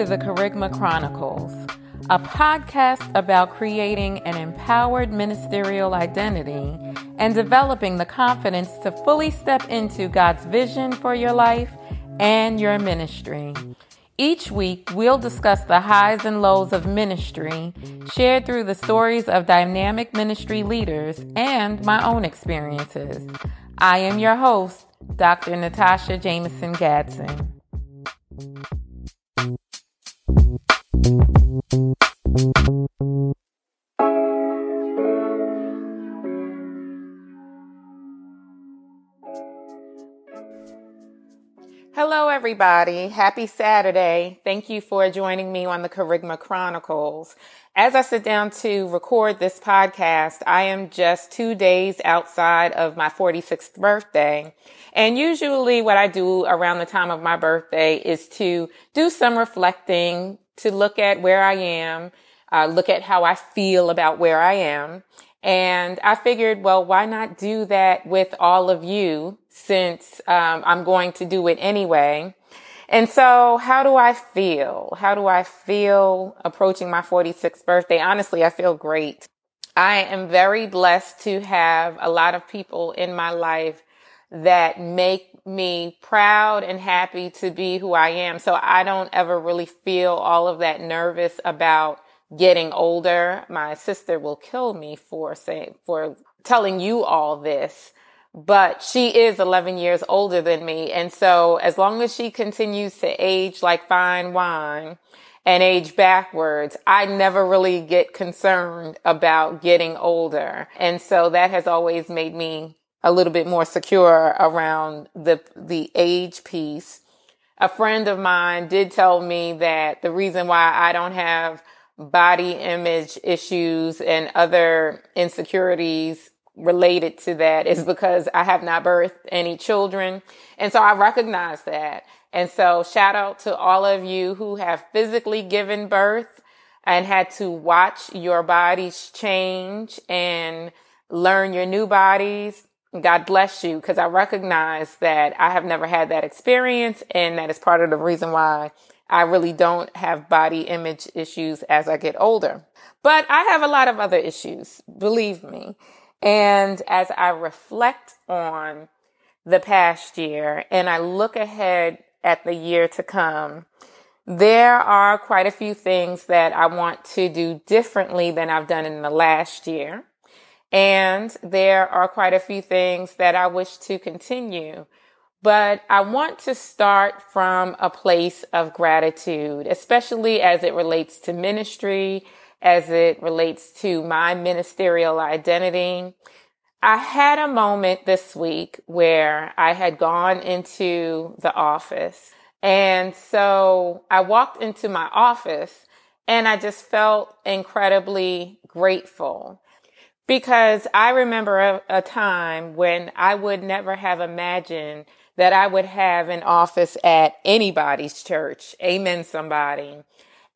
to the Kerygma Chronicles, a podcast about creating an empowered ministerial identity and developing the confidence to fully step into God's vision for your life and your ministry. Each week, we'll discuss the highs and lows of ministry, shared through the stories of dynamic ministry leaders and my own experiences. I am your host, Dr. Natasha Jameson Gadson. Hello, everybody. Happy Saturday. Thank you for joining me on the Kerygma Chronicles. As I sit down to record this podcast, I am just two days outside of my 46th birthday. And usually what I do around the time of my birthday is to do some reflecting, to look at where I am, uh, look at how I feel about where I am. And I figured, well, why not do that with all of you since um, I'm going to do it anyway? And so how do I feel? How do I feel approaching my 46th birthday? Honestly, I feel great. I am very blessed to have a lot of people in my life that make me proud and happy to be who I am. So I don't ever really feel all of that nervous about getting older. My sister will kill me for saying, for telling you all this, but she is 11 years older than me. And so as long as she continues to age like fine wine and age backwards, I never really get concerned about getting older. And so that has always made me a little bit more secure around the, the age piece. A friend of mine did tell me that the reason why I don't have body image issues and other insecurities related to that is because I have not birthed any children. And so I recognize that. And so shout out to all of you who have physically given birth and had to watch your bodies change and learn your new bodies. God bless you because I recognize that I have never had that experience and that is part of the reason why I really don't have body image issues as I get older. But I have a lot of other issues, believe me. And as I reflect on the past year and I look ahead at the year to come, there are quite a few things that I want to do differently than I've done in the last year. And there are quite a few things that I wish to continue but I want to start from a place of gratitude, especially as it relates to ministry, as it relates to my ministerial identity. I had a moment this week where I had gone into the office. And so I walked into my office and I just felt incredibly grateful because I remember a, a time when I would never have imagined that I would have an office at anybody's church. Amen, somebody.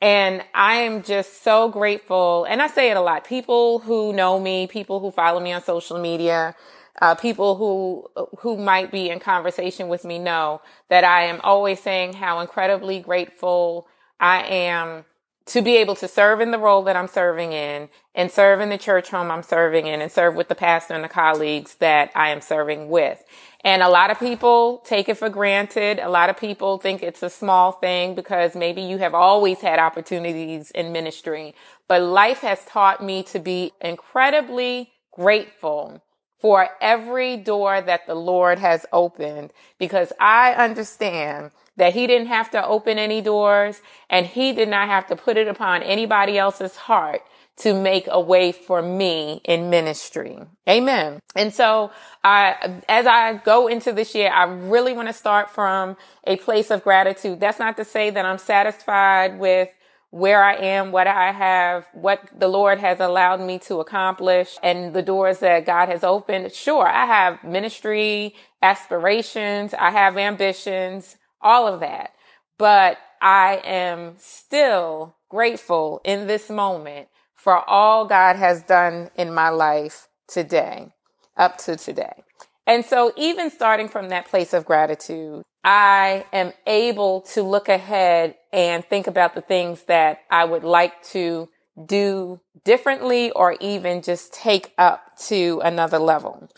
And I am just so grateful. And I say it a lot. People who know me, people who follow me on social media, uh, people who, who might be in conversation with me know that I am always saying how incredibly grateful I am to be able to serve in the role that I'm serving in and serve in the church home I'm serving in and serve with the pastor and the colleagues that I am serving with. And a lot of people take it for granted. A lot of people think it's a small thing because maybe you have always had opportunities in ministry. But life has taught me to be incredibly grateful for every door that the Lord has opened because I understand that he didn't have to open any doors and he did not have to put it upon anybody else's heart to make a way for me in ministry. Amen. And so I, as I go into this year, I really want to start from a place of gratitude. That's not to say that I'm satisfied with where I am, what I have, what the Lord has allowed me to accomplish and the doors that God has opened. Sure, I have ministry aspirations. I have ambitions, all of that, but I am still grateful in this moment for all God has done in my life today, up to today. And so even starting from that place of gratitude, I am able to look ahead and think about the things that I would like to do differently or even just take up to another level.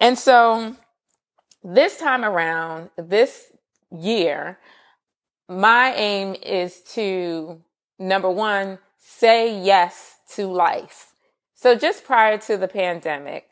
And so this time around, this year, my aim is to number one, say yes to life. So just prior to the pandemic,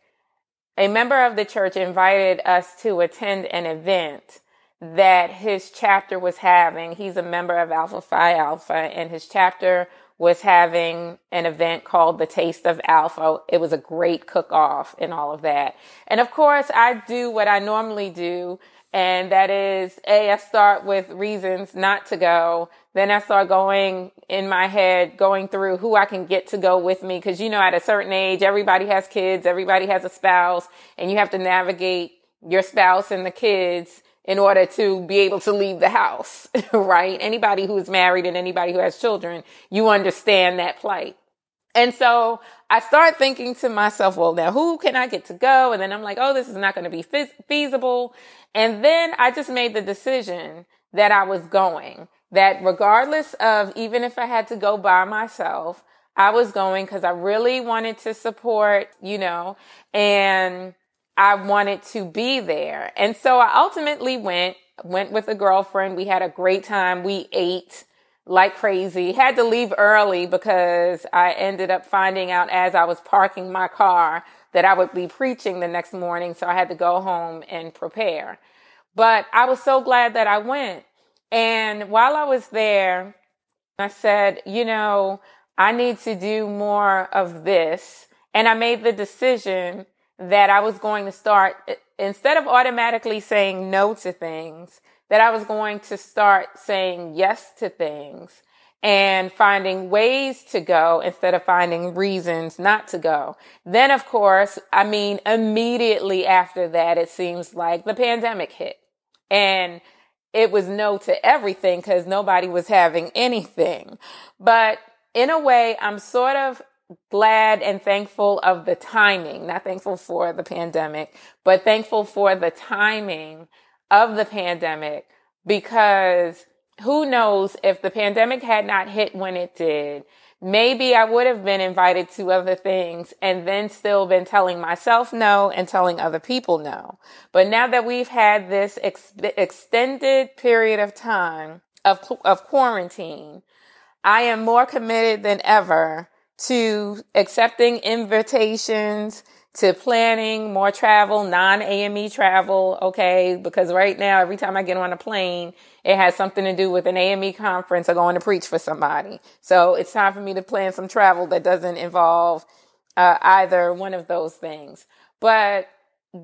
a member of the church invited us to attend an event that his chapter was having. He's a member of Alpha Phi Alpha and his chapter was having an event called the Taste of Alpha. It was a great cook off and all of that. And of course, I do what I normally do. And that is, A, I start with reasons not to go. Then I start going in my head, going through who I can get to go with me. Cause you know, at a certain age, everybody has kids, everybody has a spouse, and you have to navigate your spouse and the kids in order to be able to leave the house, right? Anybody who's married and anybody who has children, you understand that plight. And so I start thinking to myself, well, now who can I get to go? And then I'm like, oh, this is not going to be feasible. And then I just made the decision that I was going, that regardless of even if I had to go by myself, I was going because I really wanted to support, you know, and I wanted to be there. And so I ultimately went, went with a girlfriend. We had a great time. We ate like crazy. Had to leave early because I ended up finding out as I was parking my car that I would be preaching the next morning. So I had to go home and prepare. But I was so glad that I went. And while I was there, I said, you know, I need to do more of this. And I made the decision that I was going to start, instead of automatically saying no to things, that I was going to start saying yes to things and finding ways to go instead of finding reasons not to go. Then, of course, I mean, immediately after that, it seems like the pandemic hit and it was no to everything because nobody was having anything. But in a way, I'm sort of glad and thankful of the timing, not thankful for the pandemic, but thankful for the timing of the pandemic because who knows if the pandemic had not hit when it did, maybe I would have been invited to other things and then still been telling myself no and telling other people no. But now that we've had this ex- extended period of time of, of quarantine, I am more committed than ever to accepting invitations, to planning more travel, non-AME travel, okay? Because right now, every time I get on a plane, it has something to do with an AME conference or going to preach for somebody. So it's time for me to plan some travel that doesn't involve uh, either one of those things. But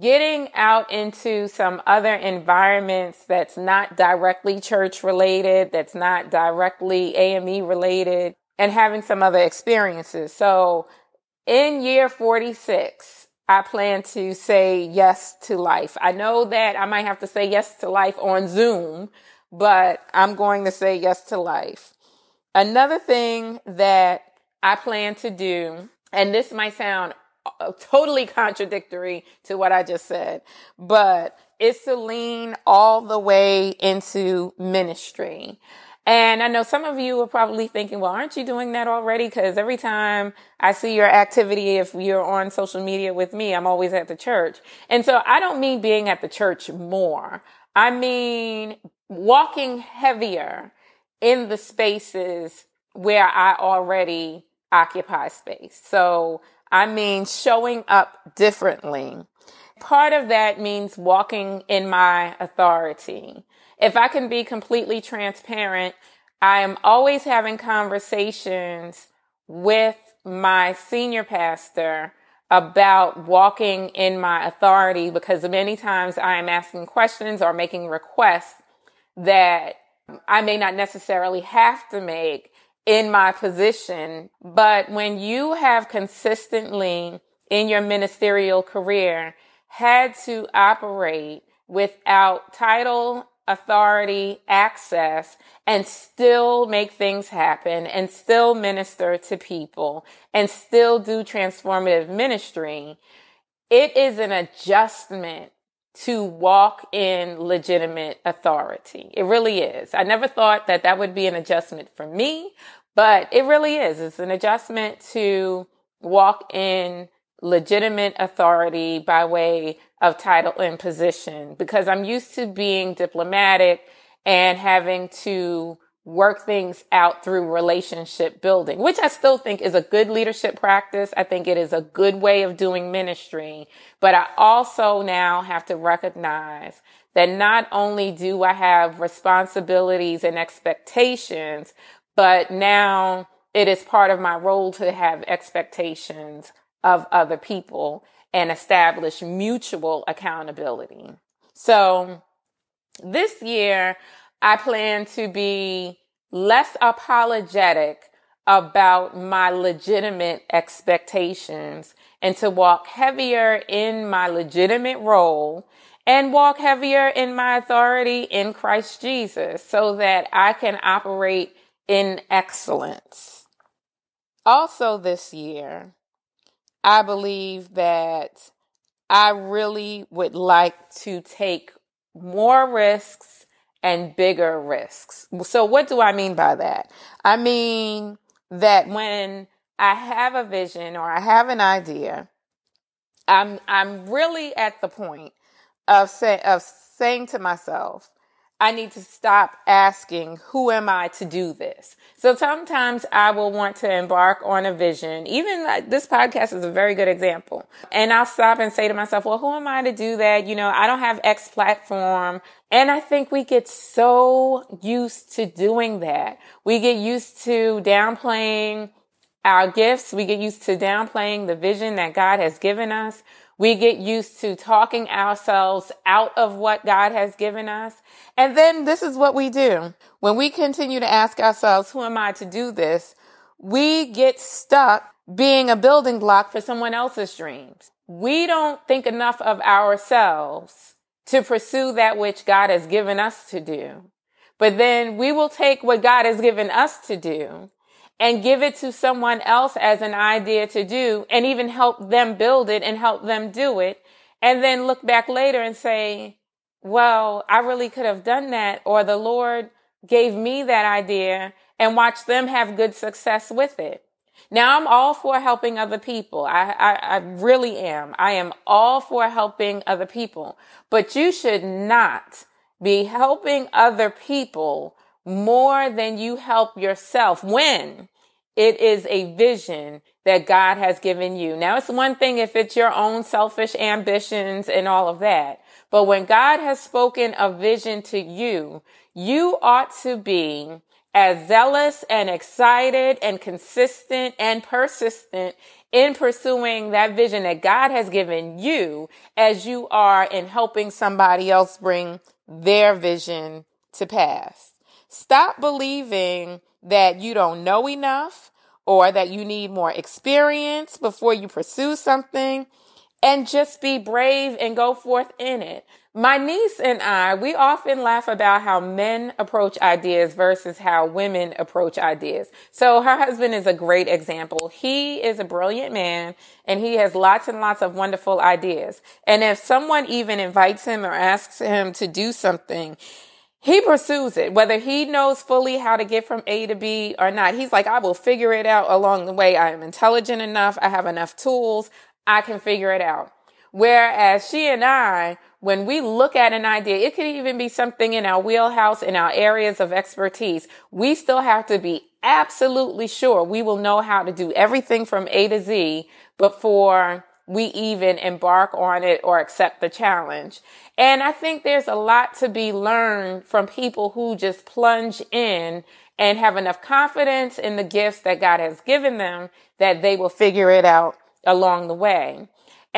getting out into some other environments that's not directly church related, that's not directly AME related, and having some other experiences. So in year 46, I plan to say yes to life. I know that I might have to say yes to life on Zoom, but I'm going to say yes to life. Another thing that I plan to do, and this might sound uh, totally contradictory to what I just said, but is to lean all the way into ministry. And I know some of you are probably thinking, well, aren't you doing that already? Because every time I see your activity, if you're on social media with me, I'm always at the church. And so I don't mean being at the church more. I mean walking heavier in the spaces where I already occupy space. So I mean showing up differently. Part of that means walking in my authority if I can be completely transparent, I am always having conversations with my senior pastor about walking in my authority because many times I am asking questions or making requests that I may not necessarily have to make in my position. But when you have consistently in your ministerial career had to operate without title authority, access, and still make things happen and still minister to people and still do transformative ministry, it is an adjustment to walk in legitimate authority. It really is. I never thought that that would be an adjustment for me, but it really is. It's an adjustment to walk in legitimate authority by way of title and position because I'm used to being diplomatic and having to work things out through relationship building, which I still think is a good leadership practice. I think it is a good way of doing ministry. But I also now have to recognize that not only do I have responsibilities and expectations, but now it is part of my role to have expectations of other people and establish mutual accountability. So this year, I plan to be less apologetic about my legitimate expectations and to walk heavier in my legitimate role and walk heavier in my authority in Christ Jesus so that I can operate in excellence. Also this year, I believe that I really would like to take more risks and bigger risks. So what do I mean by that? I mean that when I have a vision or I have an idea, I'm I'm really at the point of say, of saying to myself, I need to stop asking, who am I to do this? So sometimes I will want to embark on a vision. Even like, this podcast is a very good example. And I'll stop and say to myself, well, who am I to do that? You know, I don't have X platform. And I think we get so used to doing that. We get used to downplaying our gifts. We get used to downplaying the vision that God has given us. We get used to talking ourselves out of what God has given us. And then this is what we do. When we continue to ask ourselves, who am I to do this? We get stuck being a building block for someone else's dreams. We don't think enough of ourselves to pursue that which God has given us to do. But then we will take what God has given us to do and give it to someone else as an idea to do and even help them build it and help them do it. And then look back later and say, well, I really could have done that or the Lord gave me that idea and watch them have good success with it. Now I'm all for helping other people. I, I, I, really am. I am all for helping other people, but you should not be helping other people more than you help yourself when it is a vision that God has given you. Now it's one thing if it's your own selfish ambitions and all of that. But when God has spoken a vision to you, you ought to be as zealous and excited and consistent and persistent in pursuing that vision that God has given you as you are in helping somebody else bring their vision to pass. Stop believing that you don't know enough or that you need more experience before you pursue something and just be brave and go forth in it. My niece and I, we often laugh about how men approach ideas versus how women approach ideas. So her husband is a great example. He is a brilliant man and he has lots and lots of wonderful ideas. And if someone even invites him or asks him to do something, he pursues it, whether he knows fully how to get from A to B or not. He's like, I will figure it out along the way. I am intelligent enough. I have enough tools. I can figure it out. Whereas she and I, when we look at an idea, it could even be something in our wheelhouse, in our areas of expertise. We still have to be absolutely sure we will know how to do everything from A to Z before we even embark on it or accept the challenge. And I think there's a lot to be learned from people who just plunge in and have enough confidence in the gifts that God has given them that they will figure it out along the way.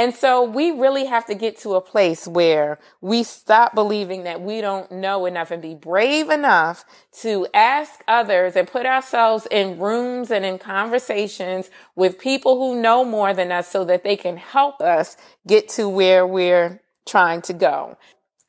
And so we really have to get to a place where we stop believing that we don't know enough and be brave enough to ask others and put ourselves in rooms and in conversations with people who know more than us so that they can help us get to where we're trying to go.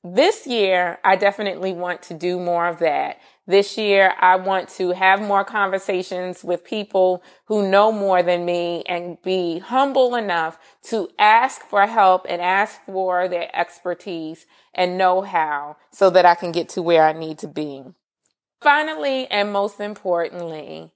This year, I definitely want to do more of that. This year, I want to have more conversations with people who know more than me and be humble enough to ask for help and ask for their expertise and know how so that I can get to where I need to be. Finally, and most importantly,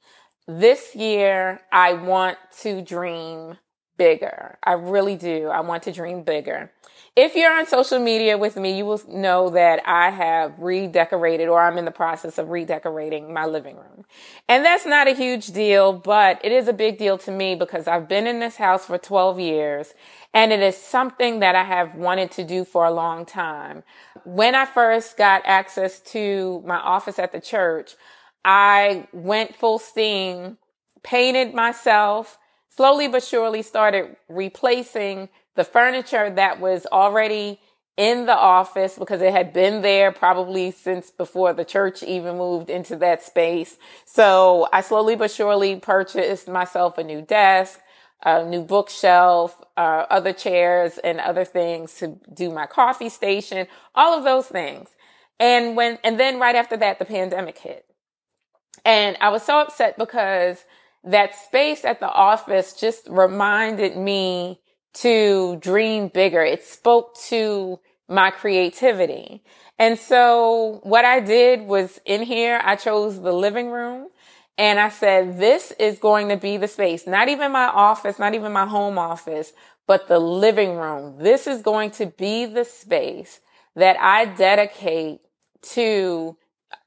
this year, I want to dream bigger. I really do. I want to dream bigger. If you're on social media with me, you will know that I have redecorated or I'm in the process of redecorating my living room. And that's not a huge deal, but it is a big deal to me because I've been in this house for 12 years and it is something that I have wanted to do for a long time. When I first got access to my office at the church, I went full steam, painted myself, slowly but surely started replacing the furniture that was already in the office because it had been there probably since before the church even moved into that space. So I slowly but surely purchased myself a new desk, a new bookshelf, uh, other chairs and other things to do my coffee station, all of those things. And when, and then right after that, the pandemic hit. And I was so upset because that space at the office just reminded me to dream bigger. It spoke to my creativity. And so what I did was in here, I chose the living room and I said, this is going to be the space, not even my office, not even my home office, but the living room. This is going to be the space that I dedicate to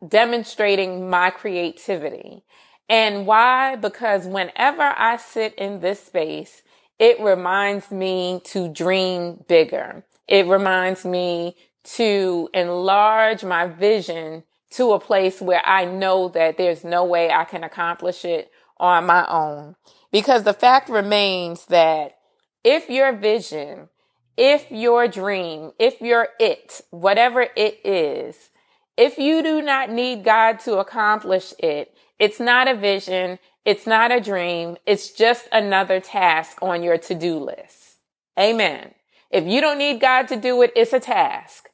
demonstrating my creativity. And why? Because whenever I sit in this space, it reminds me to dream bigger. It reminds me to enlarge my vision to a place where I know that there's no way I can accomplish it on my own. Because the fact remains that if your vision, if your dream, if your it, whatever it is, if you do not need God to accomplish it, it's not a vision. It's not a dream. It's just another task on your to-do list. Amen. If you don't need God to do it, it's a task.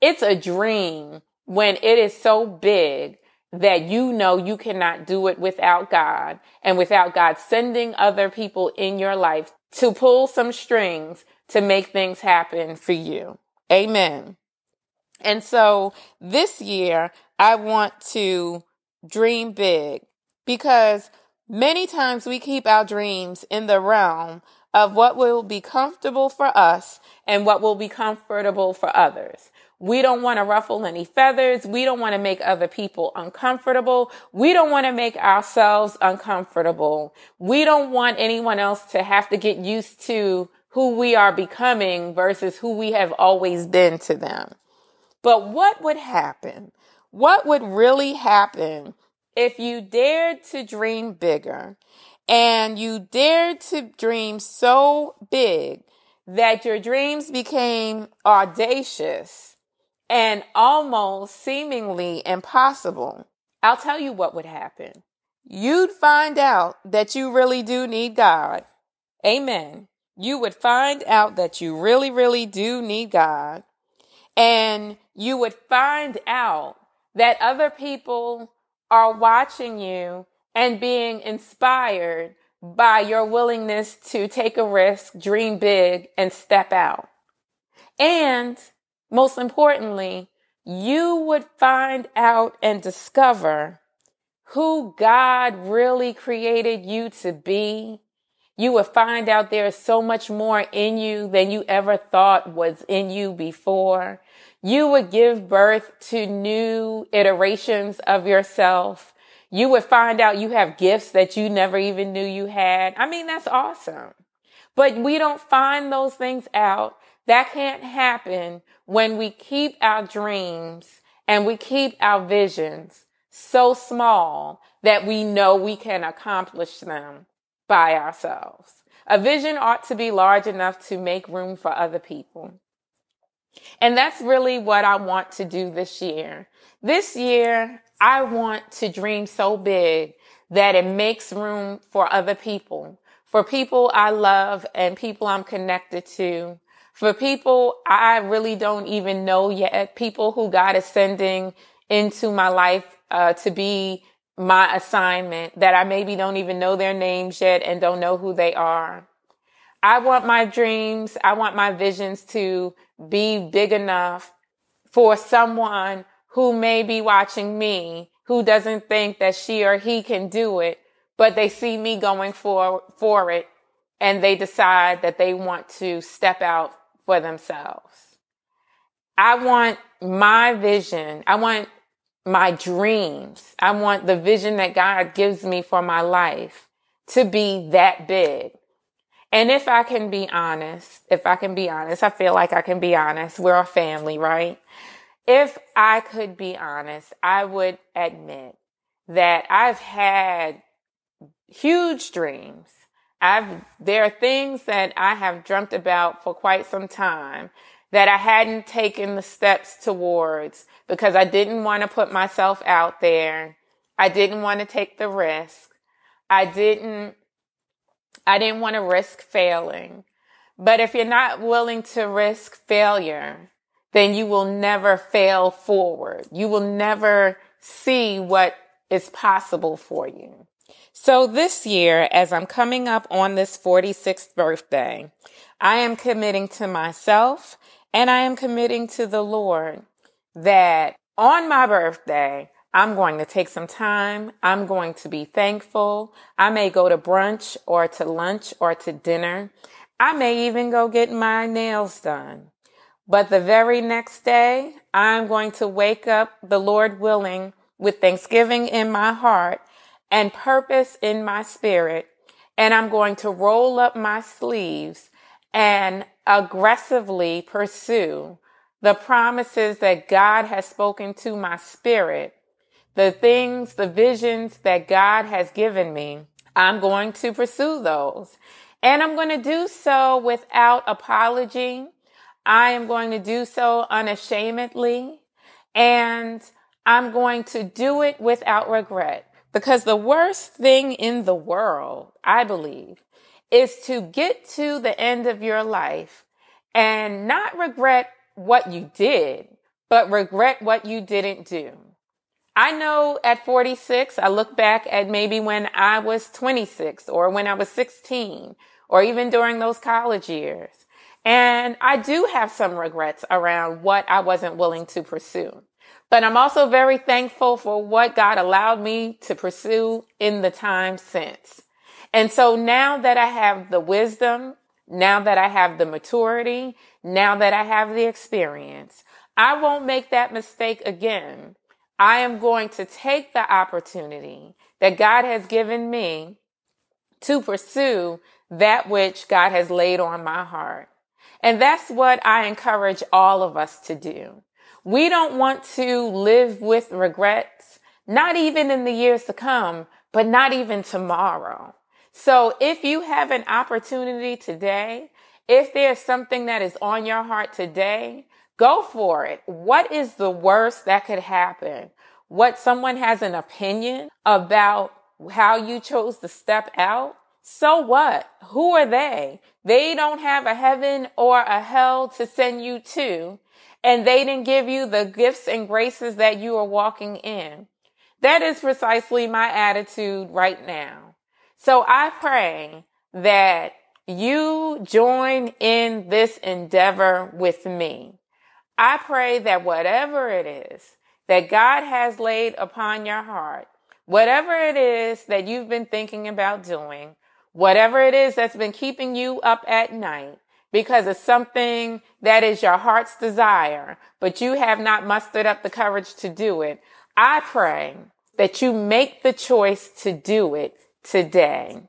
It's a dream when it is so big that you know you cannot do it without God and without God sending other people in your life to pull some strings to make things happen for you. Amen. And so this year I want to dream big because many times we keep our dreams in the realm of what will be comfortable for us and what will be comfortable for others. We don't want to ruffle any feathers. We don't want to make other people uncomfortable. We don't want to make ourselves uncomfortable. We don't want anyone else to have to get used to who we are becoming versus who we have always been to them. But what would happen what would really happen if you dared to dream bigger and you dared to dream so big that your dreams became audacious and almost seemingly impossible? I'll tell you what would happen. You'd find out that you really do need God. Amen. You would find out that you really, really do need God. And you would find out that other people are watching you and being inspired by your willingness to take a risk, dream big, and step out. And most importantly, you would find out and discover who God really created you to be. You would find out there is so much more in you than you ever thought was in you before you would give birth to new iterations of yourself. You would find out you have gifts that you never even knew you had. I mean, that's awesome. But we don't find those things out. That can't happen when we keep our dreams and we keep our visions so small that we know we can accomplish them by ourselves. A vision ought to be large enough to make room for other people. And that's really what I want to do this year. This year, I want to dream so big that it makes room for other people, for people I love and people I'm connected to, for people I really don't even know yet, people who God is sending into my life uh, to be my assignment that I maybe don't even know their names yet and don't know who they are. I want my dreams, I want my visions to be big enough for someone who may be watching me who doesn't think that she or he can do it, but they see me going for, for it and they decide that they want to step out for themselves. I want my vision. I want my dreams. I want the vision that God gives me for my life to be that big. And if I can be honest, if I can be honest, I feel like I can be honest. We're a family, right? If I could be honest, I would admit that I've had huge dreams. I've, there are things that I have dreamt about for quite some time that I hadn't taken the steps towards because I didn't want to put myself out there. I didn't want to take the risk. I didn't, I didn't want to risk failing. But if you're not willing to risk failure, then you will never fail forward. You will never see what is possible for you. So this year, as I'm coming up on this 46th birthday, I am committing to myself and I am committing to the Lord that on my birthday, I'm going to take some time. I'm going to be thankful. I may go to brunch or to lunch or to dinner. I may even go get my nails done. But the very next day, I'm going to wake up, the Lord willing, with thanksgiving in my heart and purpose in my spirit. And I'm going to roll up my sleeves and aggressively pursue the promises that God has spoken to my spirit, the things, the visions that God has given me, I'm going to pursue those. And I'm going to do so without apology. I am going to do so unashamedly. And I'm going to do it without regret. Because the worst thing in the world, I believe, is to get to the end of your life and not regret what you did, but regret what you didn't do. I know at 46, I look back at maybe when I was 26 or when I was 16 or even during those college years. And I do have some regrets around what I wasn't willing to pursue. But I'm also very thankful for what God allowed me to pursue in the time since. And so now that I have the wisdom, now that I have the maturity, now that I have the experience, I won't make that mistake again. I am going to take the opportunity that God has given me to pursue that which God has laid on my heart. And that's what I encourage all of us to do. We don't want to live with regrets, not even in the years to come, but not even tomorrow. So if you have an opportunity today, if there's something that is on your heart today, go for it. What is the worst that could happen? What someone has an opinion about how you chose to step out? So what? Who are they? They don't have a heaven or a hell to send you to, and they didn't give you the gifts and graces that you are walking in. That is precisely my attitude right now. So I pray that you join in this endeavor with me. I pray that whatever it is that God has laid upon your heart, whatever it is that you've been thinking about doing, whatever it is that's been keeping you up at night, because it's something that is your heart's desire, but you have not mustered up the courage to do it. I pray that you make the choice to do it today.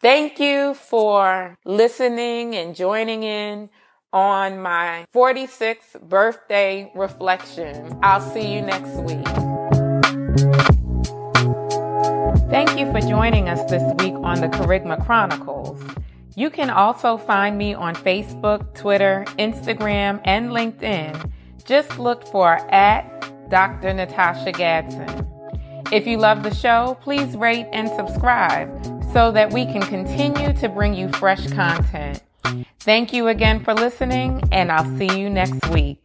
Thank you for listening and joining in on my 46th birthday reflection. I'll see you next week. Thank you for joining us this week on the Kerygma Chronicles. You can also find me on Facebook, Twitter, Instagram, and LinkedIn. Just look for at Dr. Natasha Gadson. If you love the show, please rate and subscribe so that we can continue to bring you fresh content. Thank you again for listening, and I'll see you next week.